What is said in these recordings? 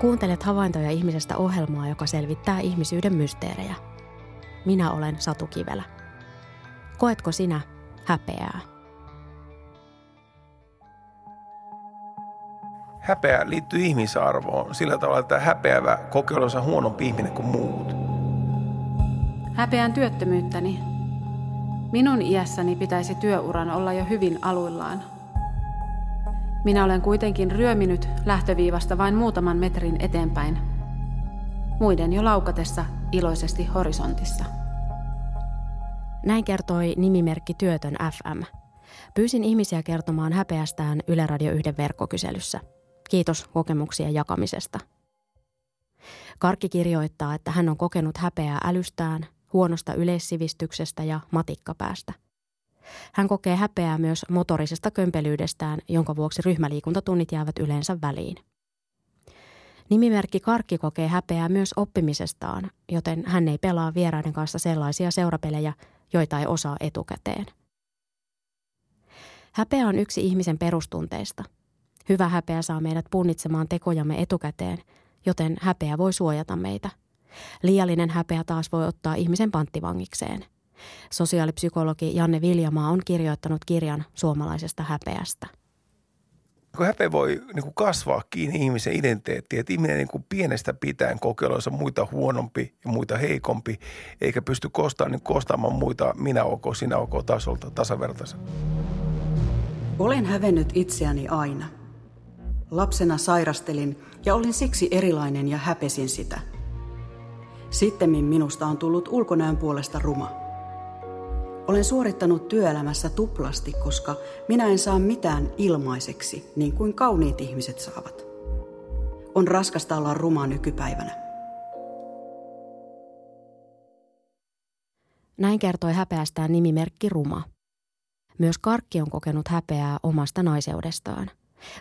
Kuuntelet havaintoja ihmisestä ohjelmaa, joka selvittää ihmisyyden mysteerejä. Minä olen Satu Kivelä. Koetko sinä häpeää? Häpeä liittyy ihmisarvoon sillä tavalla, että häpeävä kokee olonsa huonompi ihminen kuin muut. Häpeän työttömyyttäni. Minun iässäni pitäisi työuran olla jo hyvin aluillaan. Minä olen kuitenkin ryöminyt lähtöviivasta vain muutaman metrin eteenpäin, muiden jo laukatessa iloisesti horisontissa. Näin kertoi nimimerkki Työtön FM. Pyysin ihmisiä kertomaan häpeästään Yle Radio 1 verkkokyselyssä. Kiitos kokemuksien jakamisesta. Karkki kirjoittaa, että hän on kokenut häpeää älystään, huonosta yleissivistyksestä ja matikkapäästä – hän kokee häpeää myös motorisesta kömpelyydestään, jonka vuoksi ryhmäliikuntatunnit jäävät yleensä väliin. Nimimerkki Karkki kokee häpeää myös oppimisestaan, joten hän ei pelaa vieraiden kanssa sellaisia seurapelejä, joita ei osaa etukäteen. Häpeä on yksi ihmisen perustunteista. Hyvä häpeä saa meidät punnitsemaan tekojamme etukäteen, joten häpeä voi suojata meitä. Liiallinen häpeä taas voi ottaa ihmisen panttivangikseen – Sosiaalipsykologi Janne Viljamaa on kirjoittanut kirjan suomalaisesta häpeästä. Kun häpeä voi niin kuin kasvaa kiinni ihmisen identiteettiin, että ihminen niin kuin pienestä pitäen kokeilonsa muita huonompi ja muita heikompi, eikä pysty kostaan, niin kostaamaan muita minä ok, sinä ok tasolta tasavertaisen. Olen hävennyt itseäni aina. Lapsena sairastelin ja olin siksi erilainen ja häpesin sitä. Sittemmin minusta on tullut ulkonäön puolesta ruma. Olen suorittanut työelämässä tuplasti, koska minä en saa mitään ilmaiseksi, niin kuin kauniit ihmiset saavat. On raskasta olla ruma nykypäivänä. Näin kertoi häpeästään nimimerkki Ruma. Myös Karkki on kokenut häpeää omasta naiseudestaan.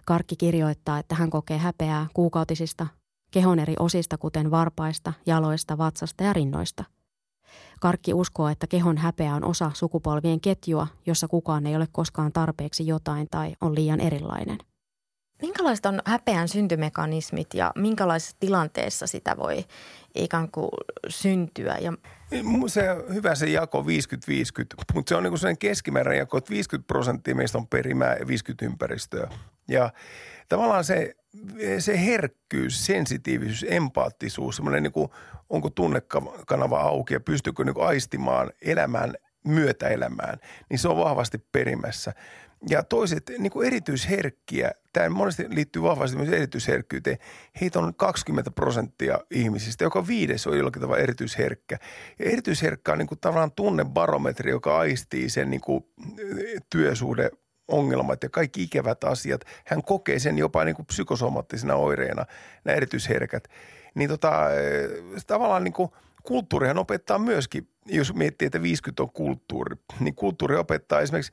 Karkki kirjoittaa, että hän kokee häpeää kuukautisista, kehon eri osista kuten varpaista, jaloista, vatsasta ja rinnoista – Karkki uskoo, että kehon häpeä on osa sukupolvien ketjua, jossa kukaan ei ole koskaan tarpeeksi jotain tai on liian erilainen. Minkälaiset on häpeän syntymekanismit ja minkälaisessa tilanteessa sitä voi ikään kuin syntyä? Ja... Se on hyvä se jako 50-50, mutta se on niin kuin keskimääräinen jako, että 50 prosenttia meistä on perimää ja 50 ympäristöä. Ja tavallaan se, se herkkyys, sensitiivisyys, empaattisuus, semmoinen niin kuin, onko tunnekanava auki ja pystyykö niin kuin aistimaan elämään myötäelämään, niin se on vahvasti perimässä. Ja toiset niin kuin erityisherkkiä, tämä monesti liittyy vahvasti myös erityisherkkyyteen. Heitä on 20 prosenttia ihmisistä, joka viides on jollakin tavalla erityisherkkä. Ja erityisherkkä on niin kuin tavallaan tunnebarometri, joka aistii sen niin kuin työsuhde ongelmat ja kaikki ikävät asiat. Hän kokee sen jopa niin kuin psykosomaattisena oireena, nämä erityisherkät. Niin tota, tavallaan niin kuin kulttuurihan opettaa myöskin, jos miettii, että 50 on kulttuuri, niin kulttuuri opettaa esimerkiksi,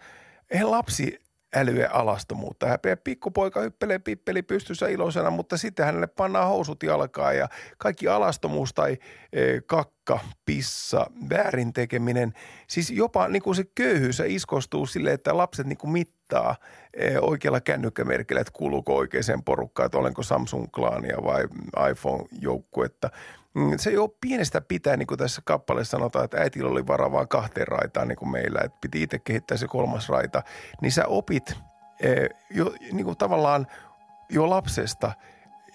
eihän lapsi älyä alastomuutta. Häpeä pikkupoika hyppelee pippeli pystyssä iloisena, mutta sitten hänelle pannaan housut jalkaan ja kaikki alastomuus tai e, kakka, pissa, väärin tekeminen. Siis jopa niin kuin se köyhyys iskostuu sille, että lapset niin kuin mittaa e, oikealla kännykkämerkillä, että kuuluuko oikeaan porukkaan, että olenko Samsung-klaania vai iPhone-joukkuetta. Mm, se jo pienestä pitää, niin kuin tässä kappaleessa sanotaan, että äitillä oli varaa vain kahteen raitaan niin kuin meillä, että piti itse kehittää se kolmas raita, niin sä opit eh, jo niin kuin tavallaan jo lapsesta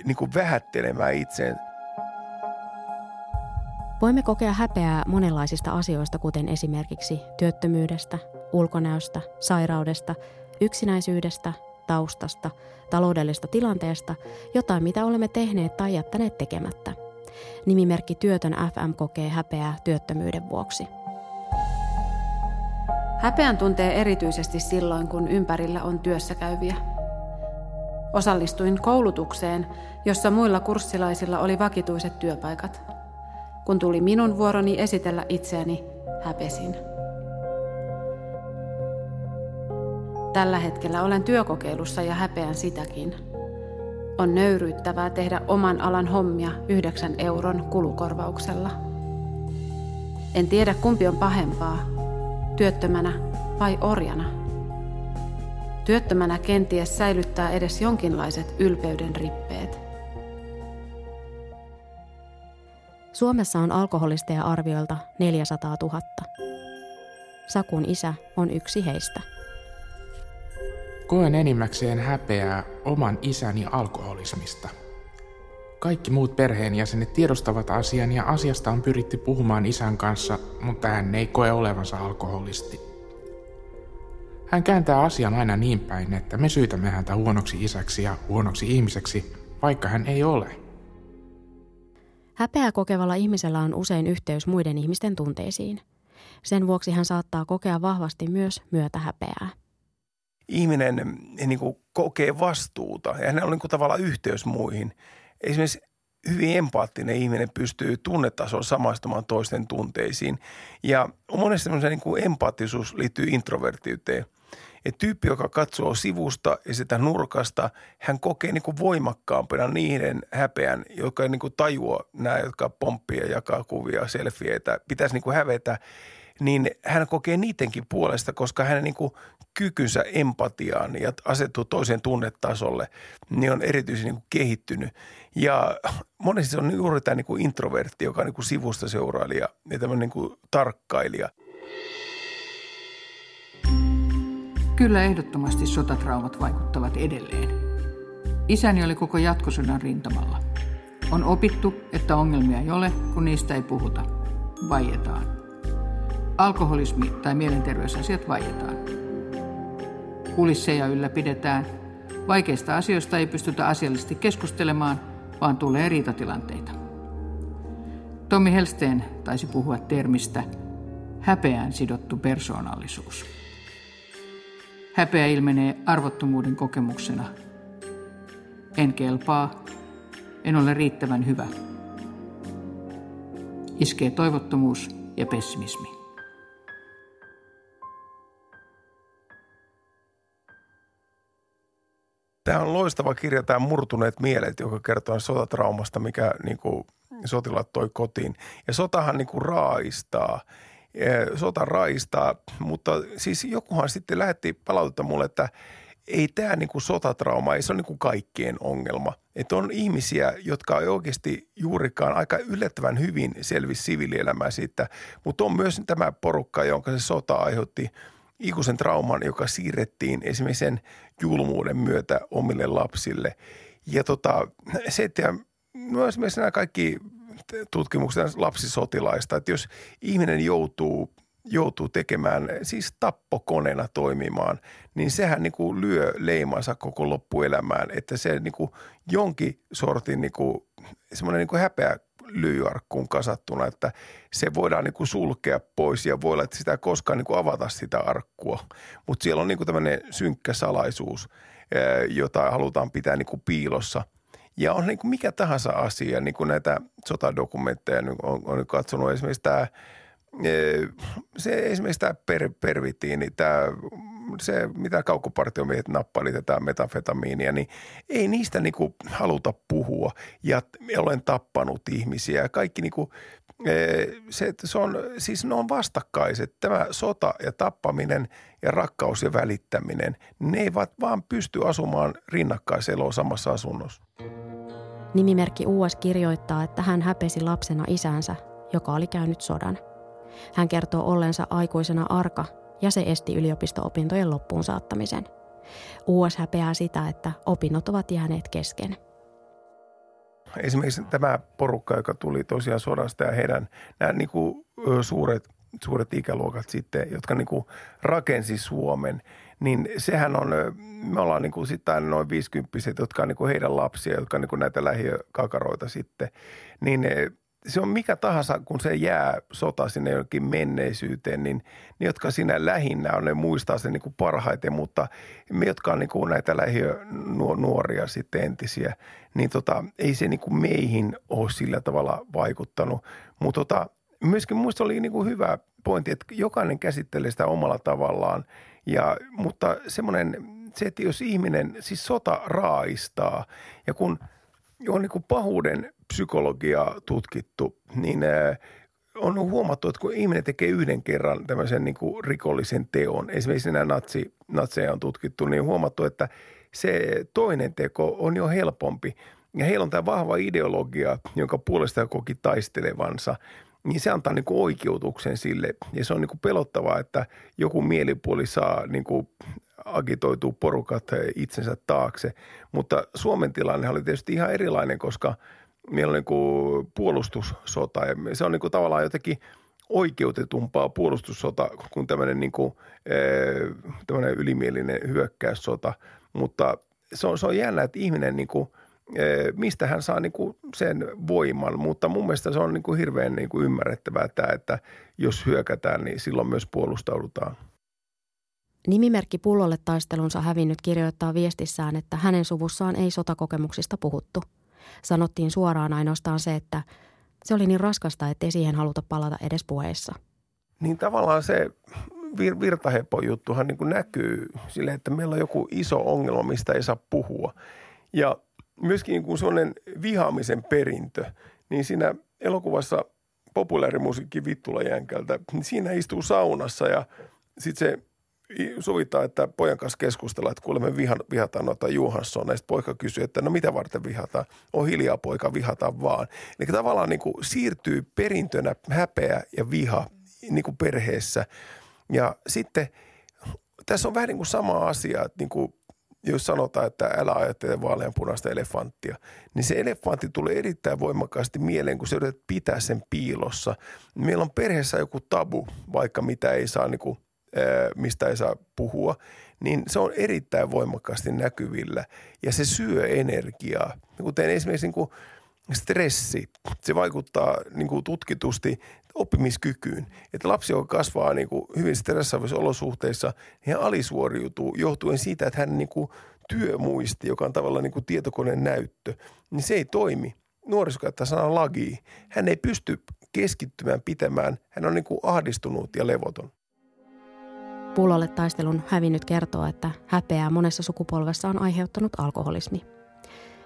niin kuin vähättelemään itseen. Voimme kokea häpeää monenlaisista asioista, kuten esimerkiksi työttömyydestä, ulkonäöstä, sairaudesta, yksinäisyydestä, taustasta, taloudellisesta tilanteesta, jotain mitä olemme tehneet tai jättäneet tekemättä – Nimimerkki Työtön FM kokee häpeää työttömyyden vuoksi. Häpeän tuntee erityisesti silloin, kun ympärillä on työssäkäyviä. Osallistuin koulutukseen, jossa muilla kurssilaisilla oli vakituiset työpaikat. Kun tuli minun vuoroni esitellä itseäni, häpesin. Tällä hetkellä olen työkokeilussa ja häpeän sitäkin – on nöyryyttävää tehdä oman alan hommia yhdeksän euron kulukorvauksella. En tiedä kumpi on pahempaa, työttömänä vai orjana. Työttömänä kenties säilyttää edes jonkinlaiset ylpeyden rippeet. Suomessa on alkoholisteja arvioilta 400 000. Sakun isä on yksi heistä. Koen enimmäkseen häpeää oman isäni alkoholismista. Kaikki muut perheenjäsenet tiedostavat asian ja asiasta on pyritty puhumaan isän kanssa, mutta hän ei koe olevansa alkoholisti. Hän kääntää asian aina niin päin, että me syytämme häntä huonoksi isäksi ja huonoksi ihmiseksi, vaikka hän ei ole. Häpeää kokevalla ihmisellä on usein yhteys muiden ihmisten tunteisiin. Sen vuoksi hän saattaa kokea vahvasti myös myötähäpeää. Ihminen eh, niin kuin, kokee vastuuta ja hänellä on niin kuin, tavallaan yhteys muihin. Esimerkiksi hyvin empaattinen ihminen pystyy tunnetasolla samaistumaan toisten tunteisiin. Ja monesti semmoinen niin empaattisuus liittyy introvertiyteen – et tyyppi, joka katsoo sivusta ja sitä nurkasta, hän kokee niin kuin voimakkaampana niiden häpeän, jotka niin kuin tajua nämä, jotka pomppii ja jakaa kuvia, selfieitä, pitäisi niin kuin hävetä, niin hän kokee niidenkin puolesta, koska hänen niin kuin kykynsä empatiaan ja asettuu toiseen tunnetasolle, niin on erityisen niin kuin kehittynyt. Ja monesti se on juuri tämä niin kuin introvertti, joka on niin kuin sivusta seurailija ja tämmöinen niin kuin tarkkailija – Kyllä ehdottomasti sotatraumat vaikuttavat edelleen. Isäni oli koko jatkosodan rintamalla. On opittu, että ongelmia ei ole, kun niistä ei puhuta. Vaietaan. Alkoholismi tai mielenterveysasiat vaietaan. Kulisseja ylläpidetään. Vaikeista asioista ei pystytä asiallisesti keskustelemaan, vaan tulee riitatilanteita. Tommi Helsteen taisi puhua termistä häpeään sidottu persoonallisuus. Häpeä ilmenee arvottomuuden kokemuksena. En kelpaa, en ole riittävän hyvä. Iskee toivottomuus ja pessimismi. Tämä on loistava kirja, tämä Murtuneet mielet, joka kertoo sotatraumasta, mikä niin kuin, sotilaat toi kotiin. Ja sotahan niin kuin raaistaa – sota raistaa, mutta siis jokuhan sitten lähetti palautetta mulle, että ei tämä niin kuin sotatrauma, ei se ole niin kuin kaikkien ongelma. Että on ihmisiä, jotka ei oikeasti juurikaan aika yllättävän hyvin selvisi siviilielämää siitä, mutta on myös tämä porukka, jonka se sota aiheutti ikuisen trauman, joka siirrettiin esimerkiksi sen julmuuden myötä omille lapsille. Ja tota, se, että no esimerkiksi nämä kaikki tutkimuksia lapsisotilaista, että jos ihminen joutuu joutuu tekemään, siis tappokoneena toimimaan, niin sehän niin kuin lyö leimansa koko loppuelämään, että se niin kuin jonkin sortin niin kuin, semmoinen niin kuin häpeä lyijyarkkuun kasattuna, että se voidaan niin kuin sulkea pois ja voi olla, että sitä ei koskaan niin kuin avata sitä arkkua. Mutta siellä on niin kuin tämmöinen synkkä salaisuus, jota halutaan pitää niin kuin piilossa – ja on niin kuin mikä tahansa asia, niin kuin näitä sotadokumentteja niin on, on katsonut esimerkiksi tämä, e, se esimerkiksi tämä per, pervitiini, tämä, se mitä kaukopartiomiehet nappaili tätä metafetamiinia, niin ei niistä niin kuin haluta puhua. Ja olen tappanut ihmisiä ja kaikki niin kuin, e, se, se on, siis ne on vastakkaiset. Tämä sota ja tappaminen ja rakkaus ja välittäminen, ne eivät vaan pysty asumaan rinnakkaiseloon samassa asunnossa. Nimimerkki US kirjoittaa, että hän häpesi lapsena isänsä, joka oli käynyt sodan. Hän kertoo ollensa aikuisena arka ja se esti yliopisto-opintojen loppuun saattamisen. US häpeää sitä, että opinnot ovat jääneet kesken. Esimerkiksi tämä porukka, joka tuli tosiaan sodasta ja heidän nämä niin kuin, suuret, suuret ikäluokat sitten, jotka niin kuin rakensi Suomen – niin sehän on, me ollaan niin kuin sitten noin 50 jotka on niin kuin heidän lapsia, jotka on niin kuin näitä lähiökakaroita sitten, niin se on mikä tahansa, kun se jää sota sinne jonkin menneisyyteen, niin ne, jotka siinä lähinnä on, ne muistaa sen niin kuin parhaiten, mutta me, jotka on niin kuin näitä lähiönuoria sitten entisiä, niin tota, ei se niin kuin meihin ole sillä tavalla vaikuttanut. Mutta tota, myöskin muista oli niin kuin hyvä pointti, että jokainen käsittelee sitä omalla tavallaan – ja, mutta semmoinen, se, että jos ihminen, siis sota raaistaa ja kun on niin kuin pahuuden psykologia tutkittu, niin on huomattu, että kun ihminen tekee yhden kerran tämmöisen niin kuin rikollisen teon, esimerkiksi nämä natsi, natseja on tutkittu, niin on huomattu, että se toinen teko on jo helpompi. Ja heillä on tämä vahva ideologia, jonka puolesta koki taistelevansa – niin se antaa niin kuin oikeutuksen sille. Ja se on niin kuin pelottavaa, että joku mielipuoli saa niin kuin agitoituu porukat itsensä taakse. Mutta Suomen tilanne oli tietysti ihan erilainen, koska meillä on niin puolustussota ja se on niin tavallaan jotenkin oikeutetumpaa puolustussota kuin tämmöinen, niin kuin, tämmöinen ylimielinen hyökkäyssota. Mutta se on, se on jännä, että ihminen niin kuin – mistä hän saa niin kuin sen voiman, mutta mun mielestä se on niin kuin hirveän niin kuin ymmärrettävää tämä, että jos hyökätään, niin silloin myös puolustaudutaan. Nimimerkki pullolle taistelunsa hävinnyt kirjoittaa viestissään, että hänen suvussaan ei sotakokemuksista puhuttu. Sanottiin suoraan ainoastaan se, että se oli niin raskasta, ettei siihen haluta palata edes puheissa. Niin tavallaan se vir- virtahepo juttuhan niin näkyy sille, että meillä on joku iso ongelma, mistä ei saa puhua. Ja myöskin niin kuin sellainen vihaamisen perintö, niin siinä elokuvassa populaarimusiikki Vittula Jänkältä, niin siinä istuu saunassa ja sitten se sovitaan, että pojan kanssa keskustellaan, että kuulemme viha, vihataan noita Johansson. Ja poika kysyy, että no mitä varten vihataan? On hiljaa poika, vihataan vaan. Eli tavallaan niin kuin siirtyy perintönä häpeä ja viha niin kuin perheessä. Ja sitten tässä on vähän niin kuin sama asia, että niin kuin jos sanotaan, että älä ajattele vaaleanpunaista elefanttia, niin se elefantti tulee erittäin voimakkaasti mieleen, kun se yrität pitää sen piilossa. Meillä on perheessä joku tabu, vaikka mitä ei saa, niin kuin, mistä ei saa puhua, niin se on erittäin voimakkaasti näkyvillä ja se syö energiaa. Kuten esimerkiksi niin kuin stressi, se vaikuttaa niin kuin tutkitusti oppimiskykyyn. Että lapsi, joka kasvaa niin kuin hyvin stressaavissa olosuhteissa, niin hän alisuoriutuu johtuen siitä, että hän niin kuin työmuisti, joka on tavallaan niin kuin tietokoneen näyttö, niin se ei toimi. Nuoriso käyttää sanaa lagi. Hän ei pysty keskittymään pitämään. Hän on niin kuin ahdistunut ja levoton. Pullolle taistelun hävinnyt kertoo, että häpeää monessa sukupolvessa on aiheuttanut alkoholismi.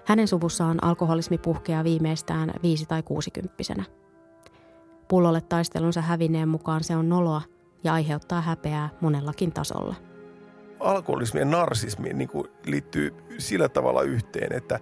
Hänen suvussaan alkoholismi puhkeaa viimeistään viisi- tai kuusikymppisenä – Pullolle taistelunsa hävinneen mukaan se on noloa ja aiheuttaa häpeää monellakin tasolla. Alkoholismi ja narsismi niin kuin liittyy sillä tavalla yhteen, että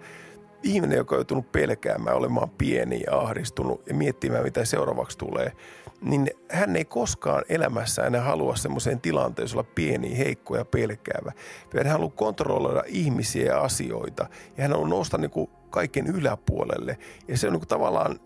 ihminen, joka on joutunut pelkäämään, olemaan pieni ja ahdistunut ja miettimään, mitä seuraavaksi tulee, niin hän ei koskaan elämässä enää halua semmoiseen tilanteeseen olla pieni, heikko ja pelkäävä. Hän haluaa kontrolloida ihmisiä ja asioita ja hän on nousta niin kuin kaiken yläpuolelle. Ja se on niin kuin tavallaan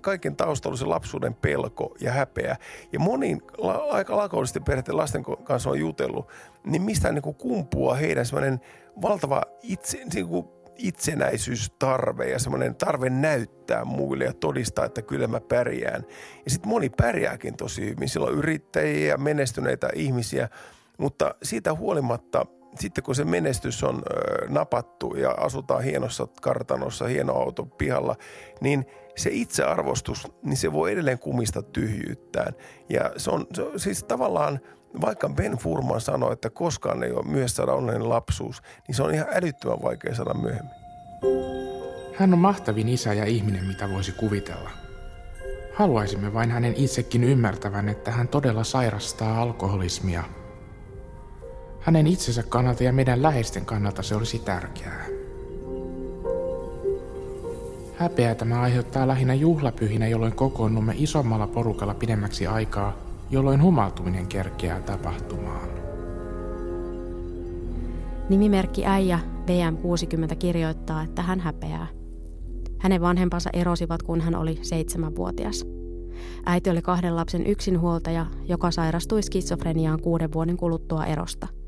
kaiken, taustalla se lapsuuden pelko ja häpeä. Ja monin aika alkoholisten perheiden lasten kanssa on jutellut, niin mistä niin kuin kumpua heidän semmoinen valtava itse, niin kuin itsenäisyystarve ja semmoinen tarve näyttää muille ja todistaa, että kyllä mä pärjään. Ja sitten moni pärjääkin tosi hyvin. Sillä on yrittäjiä ja menestyneitä ihmisiä, mutta siitä huolimatta – sitten kun se menestys on napattu ja asutaan hienossa kartanossa, hieno auto pihalla, niin se itsearvostus, niin se voi edelleen kumista tyhjyyttään. Ja se on, se on siis tavallaan, vaikka Ben Furman sanoi, että koskaan ei ole myös saada onnellinen lapsuus, niin se on ihan älyttömän vaikea saada myöhemmin. Hän on mahtavin isä ja ihminen, mitä voisi kuvitella. Haluaisimme vain hänen itsekin ymmärtävän, että hän todella sairastaa alkoholismia. Hänen itsensä kannalta ja meidän läheisten kannalta se olisi tärkeää. Häpeää tämä aiheuttaa lähinnä juhlapyhinä, jolloin kokoonnumme isommalla porukalla pidemmäksi aikaa, jolloin humaltuminen kerkeää tapahtumaan. Nimimerkki äijä VM60 kirjoittaa, että hän häpeää. Hänen vanhempansa erosivat, kun hän oli seitsemänvuotias. Äiti oli kahden lapsen yksinhuoltaja, joka sairastui skitsofreniaan kuuden vuoden kuluttua erosta –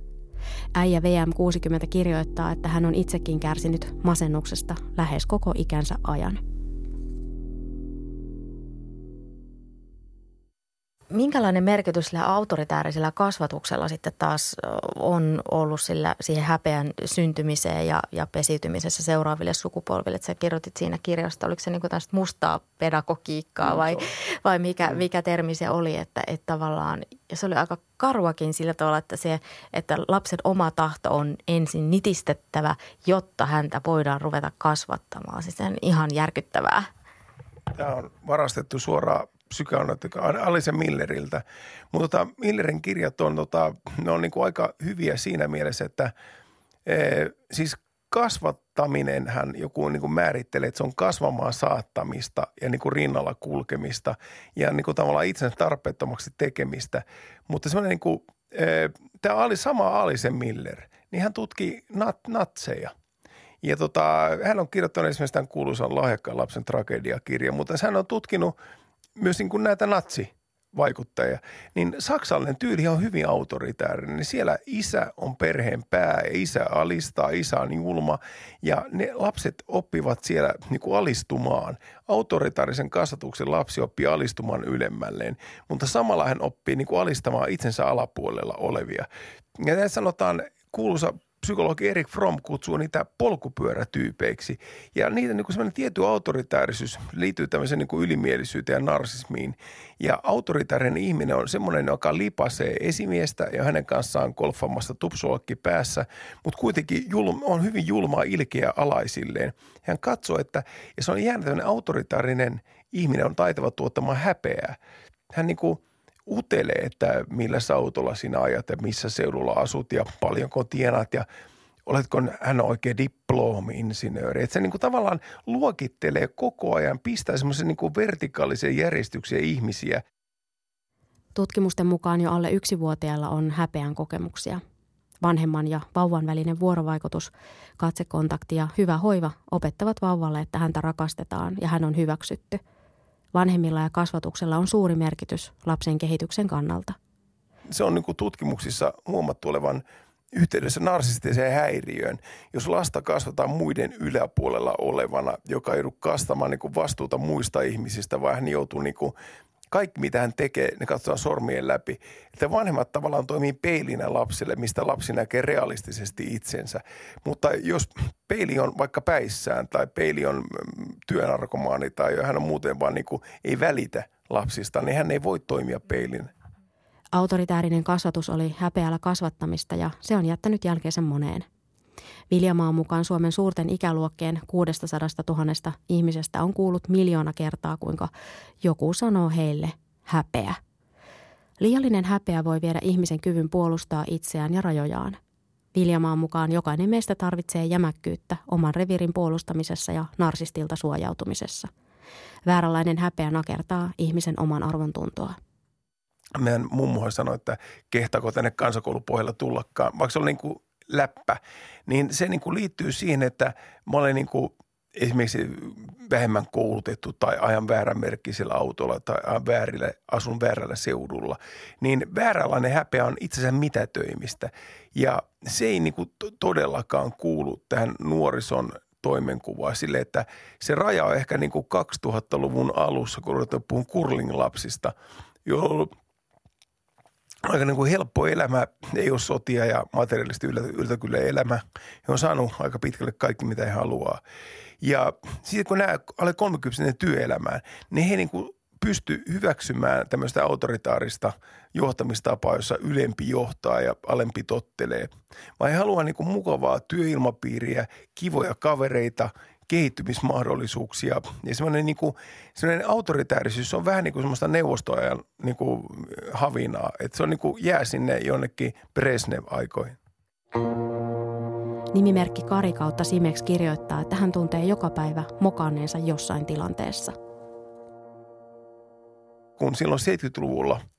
Äijä VM60 kirjoittaa, että hän on itsekin kärsinyt masennuksesta lähes koko ikänsä ajan. Minkälainen merkitys sillä autoritäärisellä kasvatuksella sitten taas on ollut sillä siihen häpeän syntymiseen ja, ja pesiytymisessä seuraaville sukupolville? Että sä kirjoitit siinä kirjasta, oliko se niin tästä mustaa pedagogiikkaa vai, vai mikä, mikä termi se oli, että, että tavallaan, ja se oli aika karuakin sillä tavalla, että, se, että lapsen oma tahto on ensin nitistettävä, jotta häntä voidaan ruveta kasvattamaan. Siis se on ihan järkyttävää. Tämä on varastettu suoraan psykoanalyytikko Alisa Milleriltä. Mutta tota, Millerin kirjat on, tota, ne on niin kuin aika hyviä siinä mielessä, että e, siis kasvattaminen hän joku niin kuin määrittelee, että se on kasvamaan saattamista ja niin kuin rinnalla kulkemista ja niin kuin tavallaan itsensä tarpeettomaksi tekemistä. Mutta semmoinen niin kuin, tämä oli sama Alise Miller, niin hän tutki nat, natseja. Ja tota, hän on kirjoittanut esimerkiksi tämän kuuluisan lahjakkaan lapsen tragediakirjan, mutta hän on tutkinut myös niin kuin näitä natsi vaikuttajia, niin saksalainen tyyli on hyvin autoritäärinen. Niin siellä isä on perheen pää isä alistaa, isä on julma ja ne lapset oppivat siellä niin kuin alistumaan. Autoritaarisen kasvatuksen lapsi oppii alistumaan ylemmälleen, mutta samalla hän oppii niin kuin alistamaan itsensä alapuolella olevia. Ja sanotaan kuuluisa psykologi Erik Fromm kutsuu niitä polkupyörätyypeiksi. Ja niitä niin semmoinen tietty autoritäärisyys liittyy tämmöiseen niin ylimielisyyteen ja narsismiin. Ja autoritaarinen ihminen on semmoinen, joka lipasee esimiestä ja hänen kanssaan golfamassa tupsuolkki päässä, mutta kuitenkin julma, on hyvin julmaa ilkeä alaisilleen. Hän katsoo, että ja se on jäänyt autoritaarinen ihminen on taitava tuottamaan häpeää. Hän niin kuin – utelee, että millä autolla sinä ajat ja missä seudulla asut ja paljonko tienat ja oletko hän oikein diplomi-insinööri. Että se niin kuin tavallaan luokittelee koko ajan, pistää semmoisen niin vertikaalisen järjestyksen ihmisiä. Tutkimusten mukaan jo alle yksivuotiailla on häpeän kokemuksia. Vanhemman ja vauvan välinen vuorovaikutus, katsekontakti ja hyvä hoiva opettavat vauvalle, että häntä rakastetaan ja hän on hyväksytty – Vanhemmilla ja kasvatuksella on suuri merkitys lapsen kehityksen kannalta. Se on niin kuin tutkimuksissa huomattu olevan yhteydessä narsistiseen häiriöön, jos lasta kasvataan muiden yläpuolella olevana, joka ei joudu kastamaan niin vastuuta muista ihmisistä, vaan hän joutuu niin kuin kaikki mitä hän tekee, ne katsotaan sormien läpi. Että vanhemmat tavallaan toimii peilinä lapselle, mistä lapsi näkee realistisesti itsensä. Mutta jos peili on vaikka päissään tai peili on mm, työnarkomaani tai hän on muuten vaan niin kuin, ei välitä lapsista, niin hän ei voi toimia peilin. Autoritäärinen kasvatus oli häpeällä kasvattamista ja se on jättänyt jälkeensä moneen. Viljamaan mukaan Suomen suurten ikäluokkien 600 000 ihmisestä on kuullut miljoona kertaa, kuinka joku sanoo heille häpeä. Liiallinen häpeä voi viedä ihmisen kyvyn puolustaa itseään ja rajojaan. Viljamaan mukaan jokainen meistä tarvitsee jämäkkyyttä oman revirin puolustamisessa ja narsistilta suojautumisessa. Vääränlainen häpeä nakertaa ihmisen oman arvon tuntoa meidän mummohan sanoi, että kehtaako tänne kansakoulupohjalla tullakaan. Vaikka se oli niin kuin läppä, niin se niin kuin liittyy siihen, että mä olen niin kuin esimerkiksi vähemmän koulutettu tai ajan väärän merkkisellä autolla tai ajan väärillä, asun väärällä seudulla, niin vääränlainen häpeä on itsensä mitätöimistä. Ja se ei niin kuin todellakaan kuulu tähän nuorison toimenkuvaan sille, että se raja on ehkä niin kuin 2000-luvun alussa, kun ruvetaan puhun curling-lapsista, jolloin aika niin kuin helppo elämä, ei ole sotia ja materiaalisesti yltä, yltä kyllä elämä. He on saanut aika pitkälle kaikki, mitä he haluaa. Ja sitten kun nämä alle 30 työelämään, niin he niin kuin pysty hyväksymään tämmöistä autoritaarista johtamistapaa, jossa ylempi johtaa ja alempi tottelee. Vai haluaa niin kuin mukavaa työilmapiiriä, kivoja kavereita – kehittymismahdollisuuksia. Ja semmoinen, niin kuin, semmoinen autoritäärisyys on vähän niin kuin semmoista neuvostoajan niin kuin havinaa. Että se on niin kuin jää sinne jonnekin Brezhnev-aikoihin. Nimimerkki Kari kautta Simex kirjoittaa, että hän tuntee joka päivä mokanneensa jossain tilanteessa. Kun silloin 70-luvulla –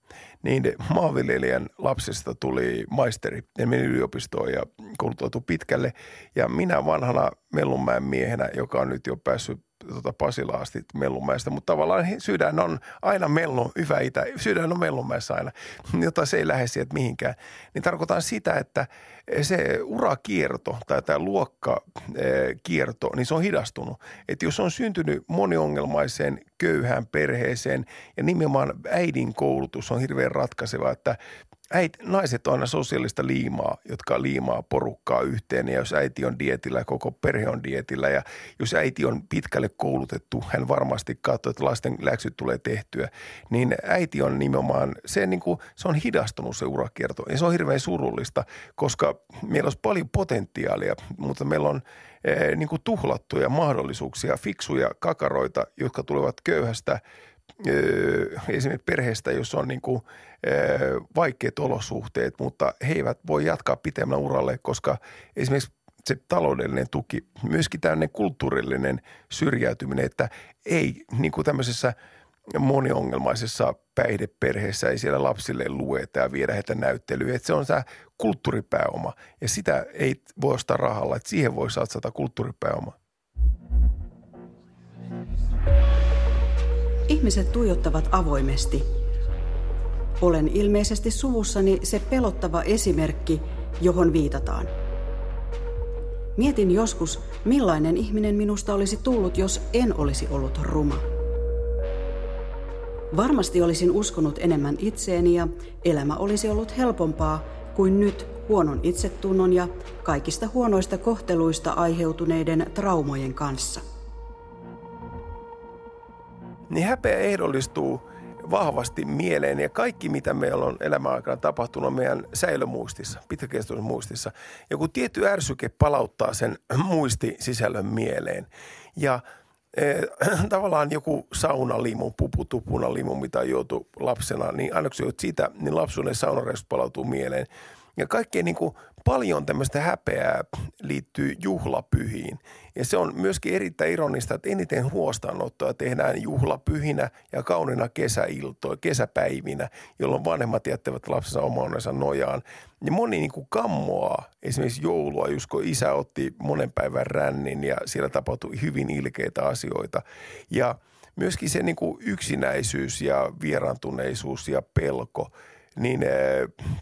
niin maanviljelijän lapsesta tuli maisteri ja meni yliopistoon ja kouluttautui pitkälle. Ja minä vanhana Mellunmäen miehenä, joka on nyt jo päässyt tuota Pasilaan asti Mellunmäestä, mutta tavallaan sydän on aina Mellun, hyvä itä, sydän on Mellunmäessä aina, jota se ei lähde sieltä mihinkään. Niin tarkoitan sitä, että se urakierto tai tämä luokkakierto, niin se on hidastunut. Että jos on syntynyt moniongelmaiseen köyhään perheeseen ja nimenomaan äidin koulutus on hirveän ratkaiseva, että äit, naiset on aina sosiaalista liimaa, jotka liimaa porukkaa yhteen. Ja jos äiti on dietillä koko perhe on dietillä ja jos äiti on pitkälle koulutettu, hän varmasti katsoo, että lasten läksyt tulee tehtyä. Niin äiti on nimenomaan, se, niin kuin, se on hidastunut se urakierto ja se on hirveän surullista, koska meillä olisi paljon potentiaalia, mutta meillä on eh, niin kuin tuhlattuja mahdollisuuksia, fiksuja kakaroita, jotka tulevat köyhästä – esimerkiksi perheestä, jossa on niin kuin, vaikeat olosuhteet, mutta he eivät voi jatkaa pitemmän uralle, koska esimerkiksi se taloudellinen tuki, myöskin tämmöinen kulttuurillinen syrjäytyminen, että ei niin kuin tämmöisessä moniongelmaisessa päihdeperheessä ei siellä lapsille lueta ja viedä heitä näyttelyyn. Että se on se kulttuuripääoma ja sitä ei voi ostaa rahalla, että siihen voi satsata kulttuuripääoma. Ihmiset tuijottavat avoimesti. Olen ilmeisesti suvussani se pelottava esimerkki, johon viitataan. Mietin joskus, millainen ihminen minusta olisi tullut, jos en olisi ollut ruma. Varmasti olisin uskonut enemmän itseeni ja elämä olisi ollut helpompaa kuin nyt huonon itsetunnon ja kaikista huonoista kohteluista aiheutuneiden traumojen kanssa. Niin häpeä ehdollistuu vahvasti mieleen ja kaikki, mitä meillä on elämän aikana tapahtunut, on meidän säilömuistissa, pitkäkestoisessa muistissa. Joku tietty ärsyke palauttaa sen muistisisällön mieleen. Ja eh, tavallaan joku saunalimu, puputupuna mitä joutui lapsena, niin aina kun sä siitä, niin lapsuuden saunareissut palautuu mieleen. Ja kaikkein niin kuin paljon tämmöistä häpeää liittyy juhlapyhiin. Ja se on myöskin erittäin ironista, että eniten huostaanottoa tehdään juhlapyhinä ja kaunina kesäiltoja, kesäpäivinä, jolloin vanhemmat jättävät lapsensa omansa nojaan. Ja moni niin kuin kammoaa esimerkiksi joulua, just kun isä otti monen päivän rännin ja siellä tapahtui hyvin ilkeitä asioita. Ja myöskin se niin kuin yksinäisyys ja vieraantuneisuus ja pelko – niin eh,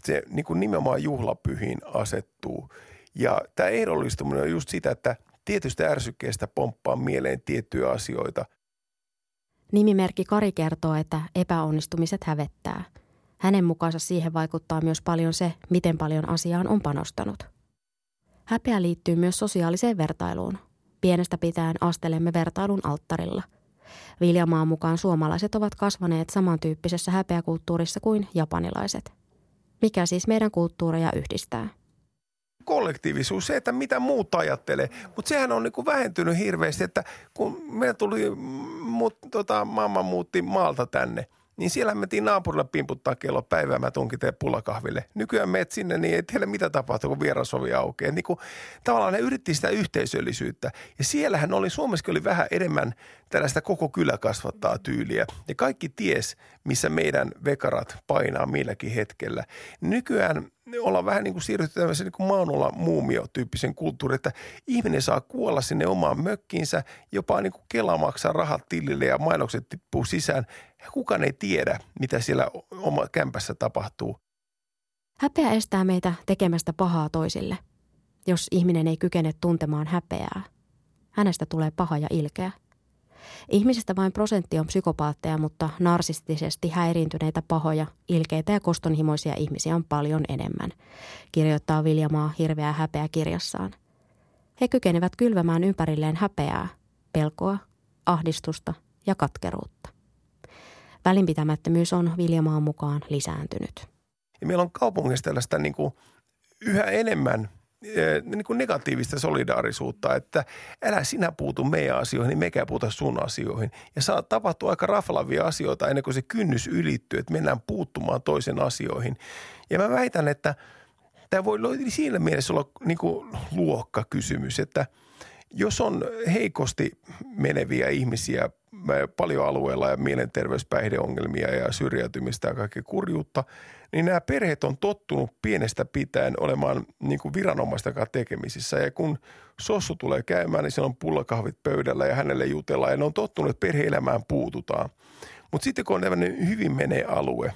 se niin kuin nimenomaan juhlapyhiin asettuu. Ja tämä ehdollistuminen on just sitä, että tietystä ärsykkeestä pomppaa mieleen tiettyjä asioita. Nimimerkki Kari kertoo, että epäonnistumiset hävettää. Hänen mukaansa siihen vaikuttaa myös paljon se, miten paljon asiaan on panostanut. Häpeä liittyy myös sosiaaliseen vertailuun. Pienestä pitäen astelemme vertailun alttarilla – Viljamaan mukaan suomalaiset ovat kasvaneet samantyyppisessä häpeäkulttuurissa kuin japanilaiset. Mikä siis meidän kulttuureja yhdistää? kollektiivisuus, se, että mitä muut ajattelee. Mutta sehän on niinku vähentynyt hirveästi, että kun me tuli, mut, tota, mamma muutti maalta tänne – niin siellä mentiin naapurilla pimputtaa kello päivää, mä tunkin teille pullakahville. Nykyään meet sinne, niin ei tiedä mitä tapahtuu, kun vierasovi aukeaa. Niin kuin, tavallaan ne yritti sitä yhteisöllisyyttä. Ja siellähän oli, Suomessa oli vähän enemmän tällaista koko kylä kasvattaa tyyliä. Ja kaikki ties, missä meidän vekarat painaa milläkin hetkellä. Nykyään ollaan vähän niin kuin siirrytty tämmöisen niin kuin muumio-tyyppisen kulttuurin, että ihminen saa kuolla sinne omaan mökkiinsä, jopa niin kuin Kela maksaa rahat tilille ja mainokset tippuu sisään. Kukaan ei tiedä, mitä siellä oma kämpässä tapahtuu. Häpeä estää meitä tekemästä pahaa toisille. Jos ihminen ei kykene tuntemaan häpeää, hänestä tulee paha ja ilkeä. Ihmisistä vain prosentti on psykopaatteja, mutta narsistisesti häiriintyneitä pahoja, ilkeitä ja kostonhimoisia ihmisiä on paljon enemmän, kirjoittaa Viljamaa hirveää häpeä kirjassaan. He kykenevät kylvämään ympärilleen häpeää, pelkoa, ahdistusta ja katkeruutta. Välinpitämättömyys on Viljamaan mukaan lisääntynyt. Ja meillä on kaupungissa tällaista niin kuin yhä enemmän – niin kuin negatiivista solidaarisuutta, että älä sinä puutu meidän asioihin, niin mekään puuta sun asioihin. Ja saa tapahtua aika raflavia asioita ennen kuin se kynnys ylittyy, että mennään puuttumaan toisen asioihin. Ja mä väitän, että tämä voi siinä mielessä olla niin kuin luokkakysymys, että jos on heikosti meneviä ihmisiä paljon alueella ja mielenterveyspäihdeongelmia ja syrjäytymistä ja kaikkea kurjuutta – niin nämä perheet on tottunut pienestä pitäen olemaan niin kuin viranomaisten kanssa tekemisissä. Ja kun sossu tulee käymään, niin siellä on pullakahvit pöydällä ja hänelle jutellaan. Ja ne on tottunut, että perhe-elämään puututaan. Mutta sitten kun on tämmöinen hyvin menee alue,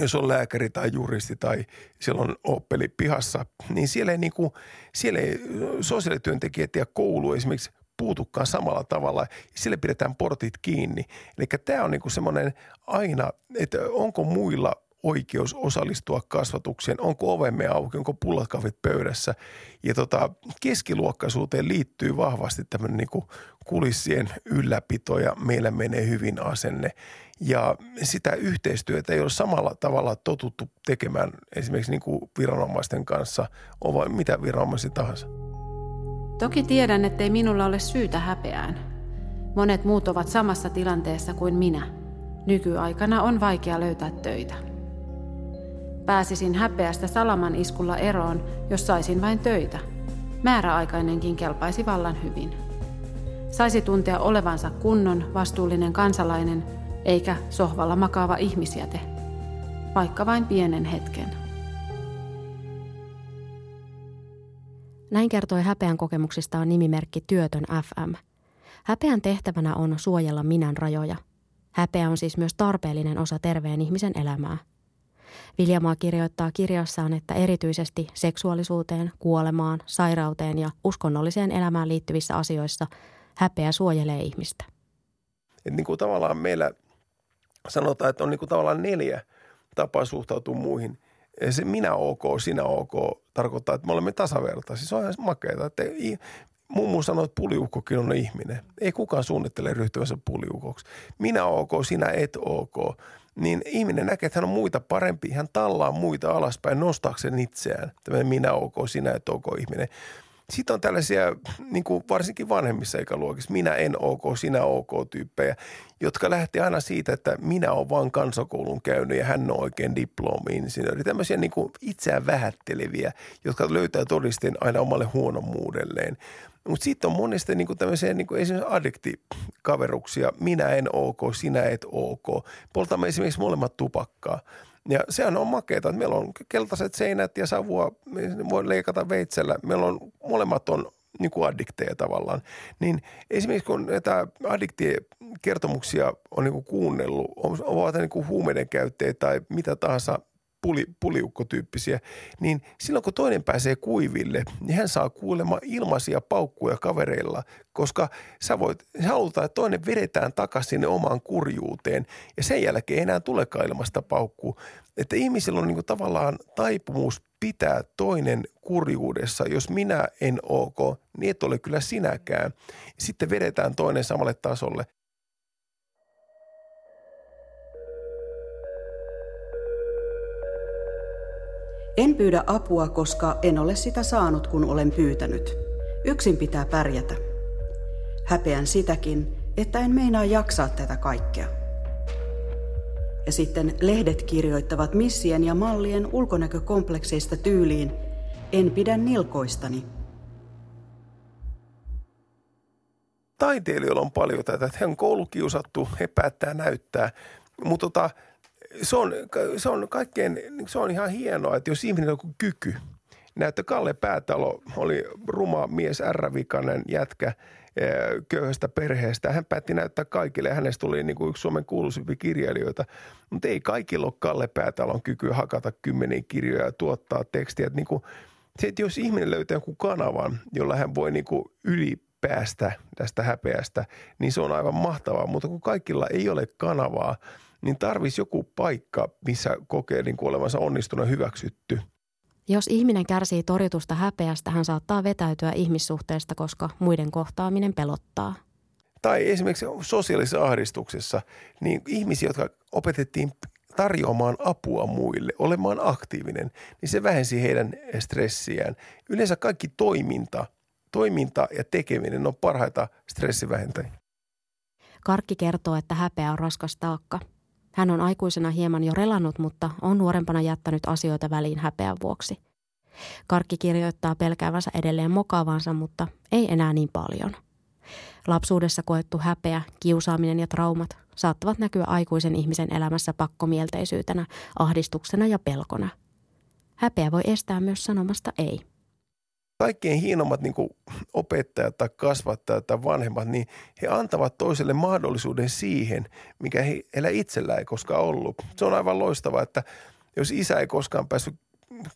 jos on lääkäri tai juristi tai siellä on oppeli pihassa, niin siellä ei, niin kuin, siellä ei sosiaalityöntekijät ja koulu esimerkiksi puutukaan samalla tavalla. Sille pidetään portit kiinni. Eli tämä on niin semmoinen aina, että onko muilla oikeus osallistua kasvatukseen, onko ovemme auki, onko pullakahvit pöydässä. Ja tota, keskiluokkaisuuteen liittyy vahvasti tämmöinen niin kulissien ylläpito ja meillä menee hyvin asenne. Ja sitä yhteistyötä ei ole samalla tavalla totuttu tekemään esimerkiksi niin kuin viranomaisten kanssa, vai mitä viranomaisia tahansa. Toki tiedän, ettei minulla ole syytä häpeään. Monet muut ovat samassa tilanteessa kuin minä. Nykyaikana on vaikea löytää töitä. Pääsisin häpeästä salaman iskulla eroon, jos saisin vain töitä. Määräaikainenkin kelpaisi vallan hyvin. Saisi tuntea olevansa kunnon, vastuullinen kansalainen, eikä sohvalla makaava ihmisjäte, vaikka vain pienen hetken. Näin kertoi häpeän kokemuksistaan nimimerkki Työtön FM. Häpeän tehtävänä on suojella minän rajoja. Häpeä on siis myös tarpeellinen osa terveen ihmisen elämää. Viljamaa kirjoittaa kirjassaan, että erityisesti seksuaalisuuteen, kuolemaan, sairauteen ja uskonnolliseen elämään liittyvissä asioissa häpeä suojelee ihmistä. Et niin kuin tavallaan meillä sanotaan, että on niin kuin tavallaan neljä tapaa suhtautua muihin. Se minä ok, sinä ok tarkoittaa, että me olemme tasavertaisia. Se on ihan makeata. Että Mummu sanoi, että puliukkokin on ihminen. Ei kukaan suunnittele ryhtyvänsä puliukoksi. Minä ok, sinä et ok. Niin ihminen näkee, että hän on muita parempi. Hän tallaa muita alaspäin nostaakseen itseään. Tämä minä ok, sinä et ok ihminen. Sitten on tällaisia, niin kuin varsinkin vanhemmissa ikäluokissa, minä en ok, sinä ok tyyppejä, jotka lähtee aina siitä, että minä olen vain kansakoulun käynyt ja hän on oikein diplomi-insinööri. Tämmöisiä niin kuin itseään vähätteleviä, jotka löytää todisteen aina omalle huonommuudelleen. Mutta sitten on monesti niin kuin tämmöisiä niin kuin esimerkiksi addikti-kaveruksia. Minä en ok, sinä et ok. Poltamme esimerkiksi molemmat tupakkaa. Ja sehän on makeeta, että meillä on keltaiset seinät ja savua, voi leikata veitsellä. Meillä on, molemmat on niin kuin addikteja tavallaan. Niin esimerkiksi kun näitä addiktien kertomuksia on niin kuin kuunnellut, ovat niin kuin huumeiden käyttäjä tai mitä tahansa puli, puliukkotyyppisiä, niin silloin kun toinen pääsee kuiville, niin hän saa kuulemma ilmaisia paukkuja kavereilla, koska sä voit, halutaan, että toinen vedetään takaisin sinne omaan kurjuuteen ja sen jälkeen ei enää tulekaan ilmasta paukkuu. Että ihmisillä on niin tavallaan taipumus pitää toinen kurjuudessa. Jos minä en ok, niin et ole kyllä sinäkään. Sitten vedetään toinen samalle tasolle. En pyydä apua, koska en ole sitä saanut, kun olen pyytänyt. Yksin pitää pärjätä. Häpeän sitäkin, että en meinaa jaksaa tätä kaikkea. Ja sitten lehdet kirjoittavat missien ja mallien ulkonäkökomplekseista tyyliin En pidä nilkoistani. Taiteilijoilla on paljon tätä, että he on koulukiusattu, he päättää näyttää. Mutta tota, se on, se on kaikkein, se on ihan hienoa, että jos ihminen on kyky. Näyttö Kalle Päätalo oli ruma mies, ärrävikainen jätkä eh, köyhästä perheestä. Hän päätti näyttää kaikille ja hänestä tuli niin kuin yksi Suomen kuuluisimpia kirjailijoita. Mutta ei kaikilla ole Kalle Päätalon kyky hakata kymmeniä kirjoja ja tuottaa tekstiä. Että niin kuin, se, että jos ihminen löytää joku kanavan, jolla hän voi niin kuin ylipäästä tästä häpeästä, niin se on aivan mahtavaa. Mutta kun kaikilla ei ole kanavaa – niin tarvisi joku paikka, missä kokee niin kuin olevansa onnistunut hyväksytty. Jos ihminen kärsii torjutusta häpeästä, hän saattaa vetäytyä ihmissuhteesta, koska muiden kohtaaminen pelottaa. Tai esimerkiksi sosiaalisessa ahdistuksessa, niin ihmisiä, jotka opetettiin tarjoamaan apua muille, olemaan aktiivinen, niin se vähensi heidän stressiään. Yleensä kaikki toiminta, toiminta ja tekeminen on parhaita stressivähentäjiä. Karkki kertoo, että häpeä on raskas taakka – hän on aikuisena hieman jo relannut, mutta on nuorempana jättänyt asioita väliin häpeän vuoksi. Karkki kirjoittaa pelkäävänsä edelleen mokaavansa, mutta ei enää niin paljon. Lapsuudessa koettu häpeä, kiusaaminen ja traumat saattavat näkyä aikuisen ihmisen elämässä pakkomielteisyytenä, ahdistuksena ja pelkona. Häpeä voi estää myös sanomasta ei kaikkein hienommat niin opettajat tai kasvattajat tai vanhemmat, niin he antavat toiselle mahdollisuuden siihen, mikä heillä itsellä ei koskaan ollut. Se on aivan loistavaa, että jos isä ei koskaan päässyt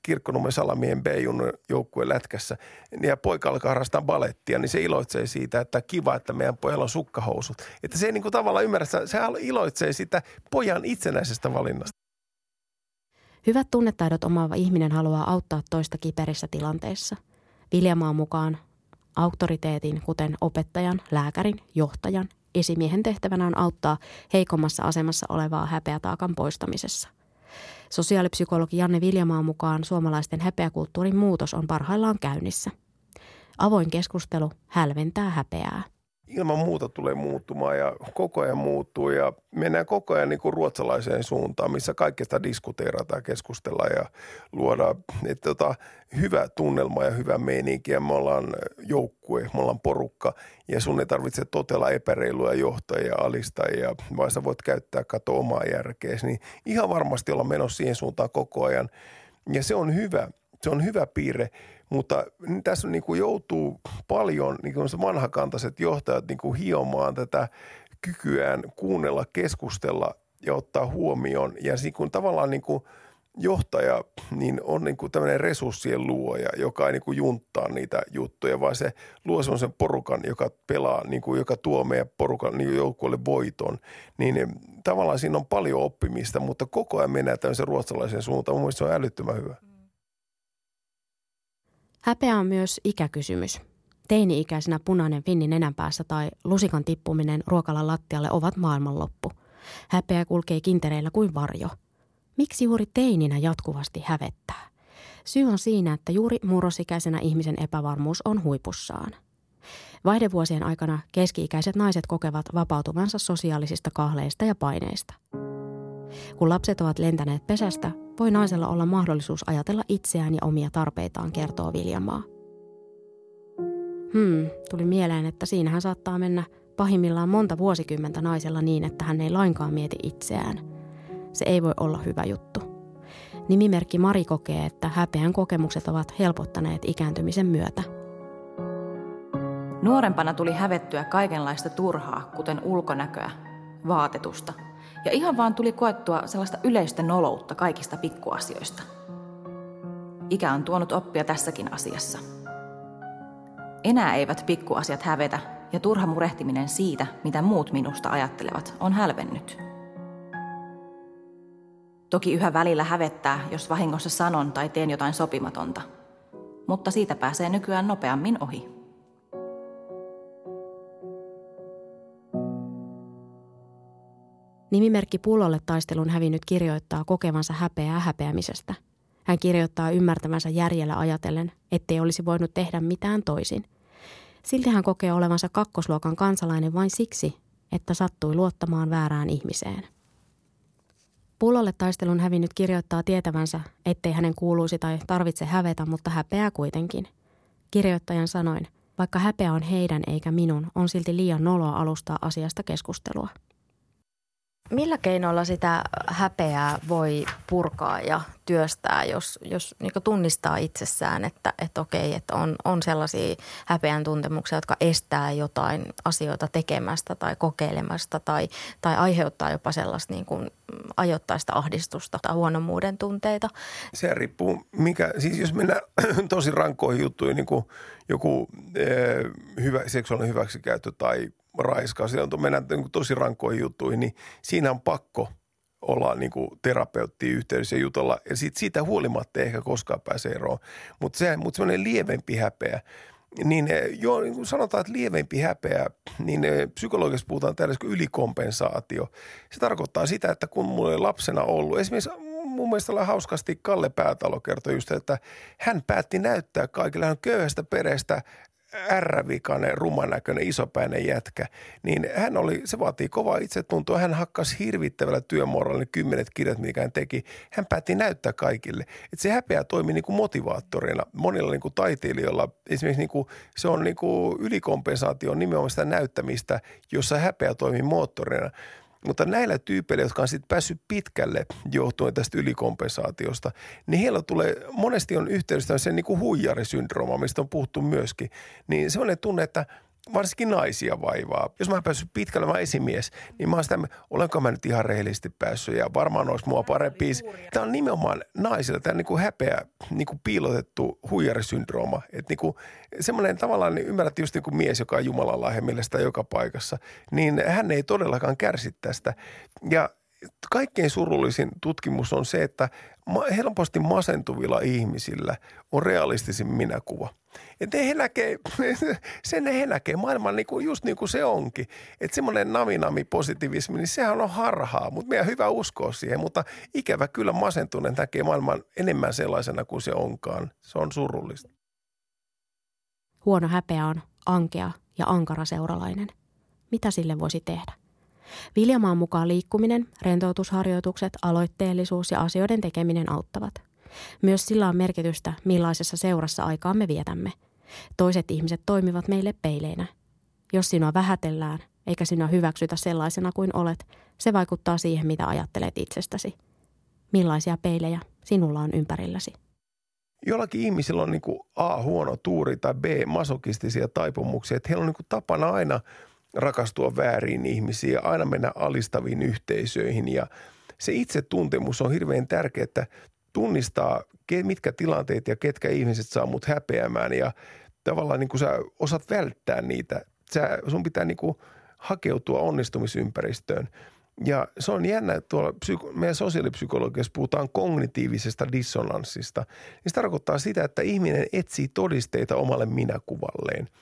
kirkkonummen salamien B-junnon joukkueen lätkässä ja poika alkaa harrastaa balettia, niin se iloitsee siitä, että kiva, että meidän pojalla on sukkahousut. Että se ei niin kuin tavallaan ymmärrä, se iloitsee sitä pojan itsenäisestä valinnasta. Hyvät tunnetaidot omaava ihminen haluaa auttaa toista kiperissä tilanteissa – Viljamaan mukaan auktoriteetin, kuten opettajan, lääkärin, johtajan, esimiehen tehtävänä on auttaa heikommassa asemassa olevaa häpeätaakan poistamisessa. Sosiaalipsykologi Janne Viljamaan mukaan suomalaisten häpeäkulttuurin muutos on parhaillaan käynnissä. Avoin keskustelu hälventää häpeää. Ilman muuta tulee muuttumaan ja koko ajan muuttuu ja mennään koko ajan niin kuin ruotsalaiseen suuntaan, missä kaikesta diskuteerataan, keskustellaan ja luodaan että tota, hyvä tunnelma ja hyvä meininki ja me ollaan joukkue, me ollaan porukka ja sun ei tarvitse totella epäreiluja johtajia, alistajia, vaan sä voit käyttää kato omaa järkeäsi, niin ihan varmasti olla menossa siihen suuntaan koko ajan. Ja se on hyvä, se on hyvä piirre – mutta tässä niin kuin joutuu paljon niin kuin vanhakantaiset johtajat niin kuin hiomaan tätä kykyään kuunnella, keskustella ja ottaa huomioon. Ja niin kuin tavallaan niin kuin johtaja niin on niin kuin tämmöinen resurssien luoja, joka ei niin kuin junttaa niitä juttuja, vaan se luo sen porukan, joka pelaa, niin kuin, joka tuo meidän porukan niin joukkueelle voiton. Niin tavallaan siinä on paljon oppimista, mutta koko ajan mennään tämmöisen ruotsalaisen suuntaan. Mun se on älyttömän hyvä. Häpeä on myös ikäkysymys. Teini-ikäisenä punainen finni nenänpäässä tai lusikan tippuminen ruokalan lattialle ovat maailmanloppu. Häpeä kulkee kintereillä kuin varjo. Miksi juuri teininä jatkuvasti hävettää? Syy on siinä, että juuri murrosikäisenä ihmisen epävarmuus on huipussaan. Vaihdevuosien aikana keski-ikäiset naiset kokevat vapautuvansa sosiaalisista kahleista ja paineista. Kun lapset ovat lentäneet pesästä, voi naisella olla mahdollisuus ajatella itseään ja omia tarpeitaan, kertoo Viljamaa. Hmm, tuli mieleen, että siinähän saattaa mennä pahimmillaan monta vuosikymmentä naisella niin, että hän ei lainkaan mieti itseään. Se ei voi olla hyvä juttu. Nimimerkki Mari kokee, että häpeän kokemukset ovat helpottaneet ikääntymisen myötä. Nuorempana tuli hävettyä kaikenlaista turhaa, kuten ulkonäköä, vaatetusta – ja ihan vaan tuli koettua sellaista yleistä noloutta kaikista pikkuasioista. Ikä on tuonut oppia tässäkin asiassa. Enää eivät pikkuasiat hävetä ja turha murehtiminen siitä, mitä muut minusta ajattelevat, on hälvennyt. Toki yhä välillä hävettää, jos vahingossa sanon tai teen jotain sopimatonta, mutta siitä pääsee nykyään nopeammin ohi. Nimimerkki pullolle taistelun hävinnyt kirjoittaa kokevansa häpeää häpeämisestä. Hän kirjoittaa ymmärtävänsä järjellä ajatellen, ettei olisi voinut tehdä mitään toisin. Silti hän kokee olevansa kakkosluokan kansalainen vain siksi, että sattui luottamaan väärään ihmiseen. Pullolle taistelun hävinnyt kirjoittaa tietävänsä, ettei hänen kuuluisi tai tarvitse hävetä, mutta häpeää kuitenkin. Kirjoittajan sanoin, vaikka häpeä on heidän eikä minun, on silti liian noloa alustaa asiasta keskustelua. Millä keinoilla sitä häpeää voi purkaa ja työstää, jos, jos niin tunnistaa itsessään, että, että okei, että on, on sellaisia häpeän tuntemuksia, jotka estää jotain asioita tekemästä tai kokeilemasta tai, tai aiheuttaa jopa sellaista niin kuin ajoittaista ahdistusta tai huonomuuden tunteita. Se riippuu, mikä, siis jos mennään tosi rankkoihin juttuihin, niin kuin joku eh, hyvä, seksuaalinen hyväksikäyttö tai raiskaus, on mennään niin tosi rankkoihin juttuihin, niin siinä on pakko olla niin kuin terapeuttiin yhteydessä ja jutella. Ja sit siitä huolimatta ei ehkä koskaan pääse eroon. Mutta se, mut semmoinen lievempi häpeä, niin eh, jo niin kuin sanotaan, että lievempi häpeä, niin eh, psykologissa puhutaan tällaisesta ylikompensaatio. Se tarkoittaa sitä, että kun mulla oli lapsena ollut, esimerkiksi mun mielestä oli hauskasti Kalle Päätalo kertoi just, että hän päätti näyttää kaikille, hän on köyhästä perheestä, ärrävikainen, rumanäköinen, isopäinen jätkä, niin hän oli, se vaatii kovaa itsetuntoa. Hän hakkasi hirvittävällä työmoraalilla kymmenet kirjat, mikä hän teki. Hän päätti näyttää kaikille. Että se häpeä toimi niin kuin motivaattorina. Monilla niin kuin taiteilijoilla esimerkiksi niin kuin, se on niin kuin ylikompensaatio nimenomaan sitä näyttämistä, jossa häpeä toimii moottorina. Mutta näillä tyypeillä, jotka on sitten päässyt pitkälle johtuen tästä ylikompensaatiosta, niin heillä tulee, monesti on yhteydessä sen niin kuin huijarisyndrooma, mistä on puhuttu myöskin. Niin sellainen tunne, että – varsinkin naisia vaivaa. Jos mä oon päässyt pitkälle, mä esimies, niin mä oon sitä, olenko mä nyt ihan rehellisesti päässyt ja varmaan olisi mua parempi. Tämä on nimenomaan naisilla, tämä on niin kuin häpeä, niin kuin piilotettu huijarisyndrooma. Että niin kuin semmoinen tavallaan, niin ymmärrät just niin kuin mies, joka on Jumalan lahja joka paikassa, niin hän ei todellakaan kärsi tästä. Ja kaikkein surullisin tutkimus on se, että helposti masentuvilla ihmisillä on realistisin minäkuva. Että he näkee, sen he näkee maailman niin kuin, just niin kuin se onkin. Että semmoinen naminami positiivismi, niin sehän on harhaa, mutta meidän hyvä uskoa siihen. Mutta ikävä kyllä masentuneen näkee maailman enemmän sellaisena kuin se onkaan. Se on surullista. Huono häpeä on ankea ja ankara seuralainen. Mitä sille voisi tehdä? Viljamaan mukaan liikkuminen, rentoutusharjoitukset, aloitteellisuus ja asioiden tekeminen auttavat. Myös sillä on merkitystä, millaisessa seurassa aikaamme vietämme. Toiset ihmiset toimivat meille peileinä. Jos sinua vähätellään, eikä sinua hyväksytä sellaisena kuin olet, se vaikuttaa siihen, mitä ajattelet itsestäsi. Millaisia peilejä sinulla on ympärilläsi? Jollakin ihmisillä on niin kuin A, huono tuuri tai B, masokistisia taipumuksia. Että heillä on niin kuin tapana aina rakastua väärin ihmisiin ja aina mennä alistaviin yhteisöihin. Ja se itsetuntemus on hirveän tärkeää, että tunnistaa, mitkä tilanteet ja ketkä ihmiset saa mut häpeämään ja tavallaan niin kuin sä osaat välttää niitä. Sä, sun pitää niin kuin hakeutua onnistumisympäristöön. Ja se on jännä, että tuolla psyko- meidän sosiaalipsykologiassa puhutaan kognitiivisesta dissonanssista. Niin se tarkoittaa sitä, että ihminen etsii todisteita omalle minäkuvalleen –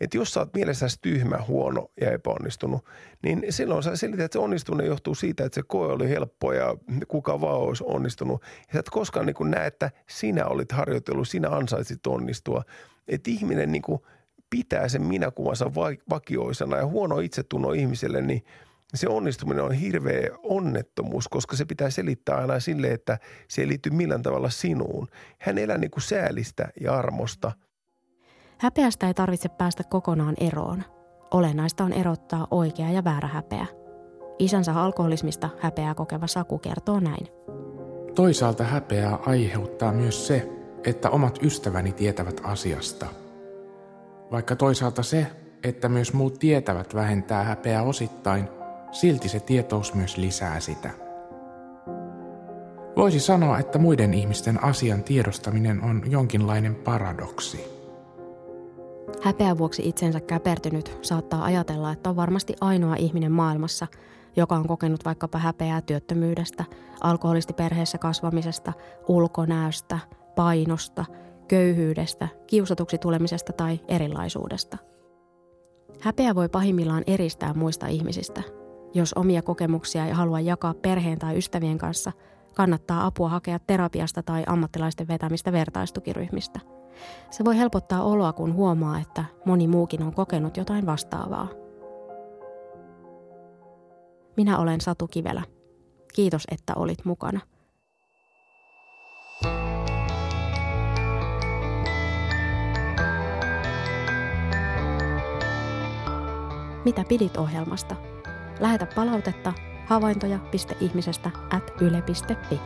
että jos sä oot mielessäsi tyhmä, huono ja epäonnistunut, niin silloin sä selität, että se onnistuminen johtuu siitä, että se koe oli helppo ja kuka vaan olisi onnistunut. Ja sä et koskaan niin näe, että sinä olit harjoitellut, sinä ansaitsit onnistua. Että ihminen niin pitää sen minäkuvansa vakioisena ja huono itsetunno ihmiselle, niin se onnistuminen on hirveä onnettomuus, koska se pitää selittää aina sille, että se ei liity millään tavalla sinuun. Hän elää niin kuin säälistä ja armosta – Häpeästä ei tarvitse päästä kokonaan eroon. Olennaista on erottaa oikea ja väärä häpeä. Isänsä alkoholismista häpeää kokeva Saku kertoo näin. Toisaalta häpeää aiheuttaa myös se, että omat ystäväni tietävät asiasta. Vaikka toisaalta se, että myös muut tietävät vähentää häpeää osittain, silti se tietous myös lisää sitä. Voisi sanoa, että muiden ihmisten asian tiedostaminen on jonkinlainen paradoksi. Häpeän vuoksi itsensä käpertynyt saattaa ajatella, että on varmasti ainoa ihminen maailmassa, joka on kokenut vaikkapa häpeää työttömyydestä, alkoholistiperheessä kasvamisesta, ulkonäöstä, painosta, köyhyydestä, kiusatuksi tulemisesta tai erilaisuudesta. Häpeä voi pahimmillaan eristää muista ihmisistä. Jos omia kokemuksia ei halua jakaa perheen tai ystävien kanssa, kannattaa apua hakea terapiasta tai ammattilaisten vetämistä vertaistukiryhmistä – se voi helpottaa oloa, kun huomaa, että moni muukin on kokenut jotain vastaavaa. Minä olen Satu Kivelä. Kiitos, että olit mukana. Mitä pidit ohjelmasta? Lähetä palautetta havaintoja.ihmisestä at yle.fi.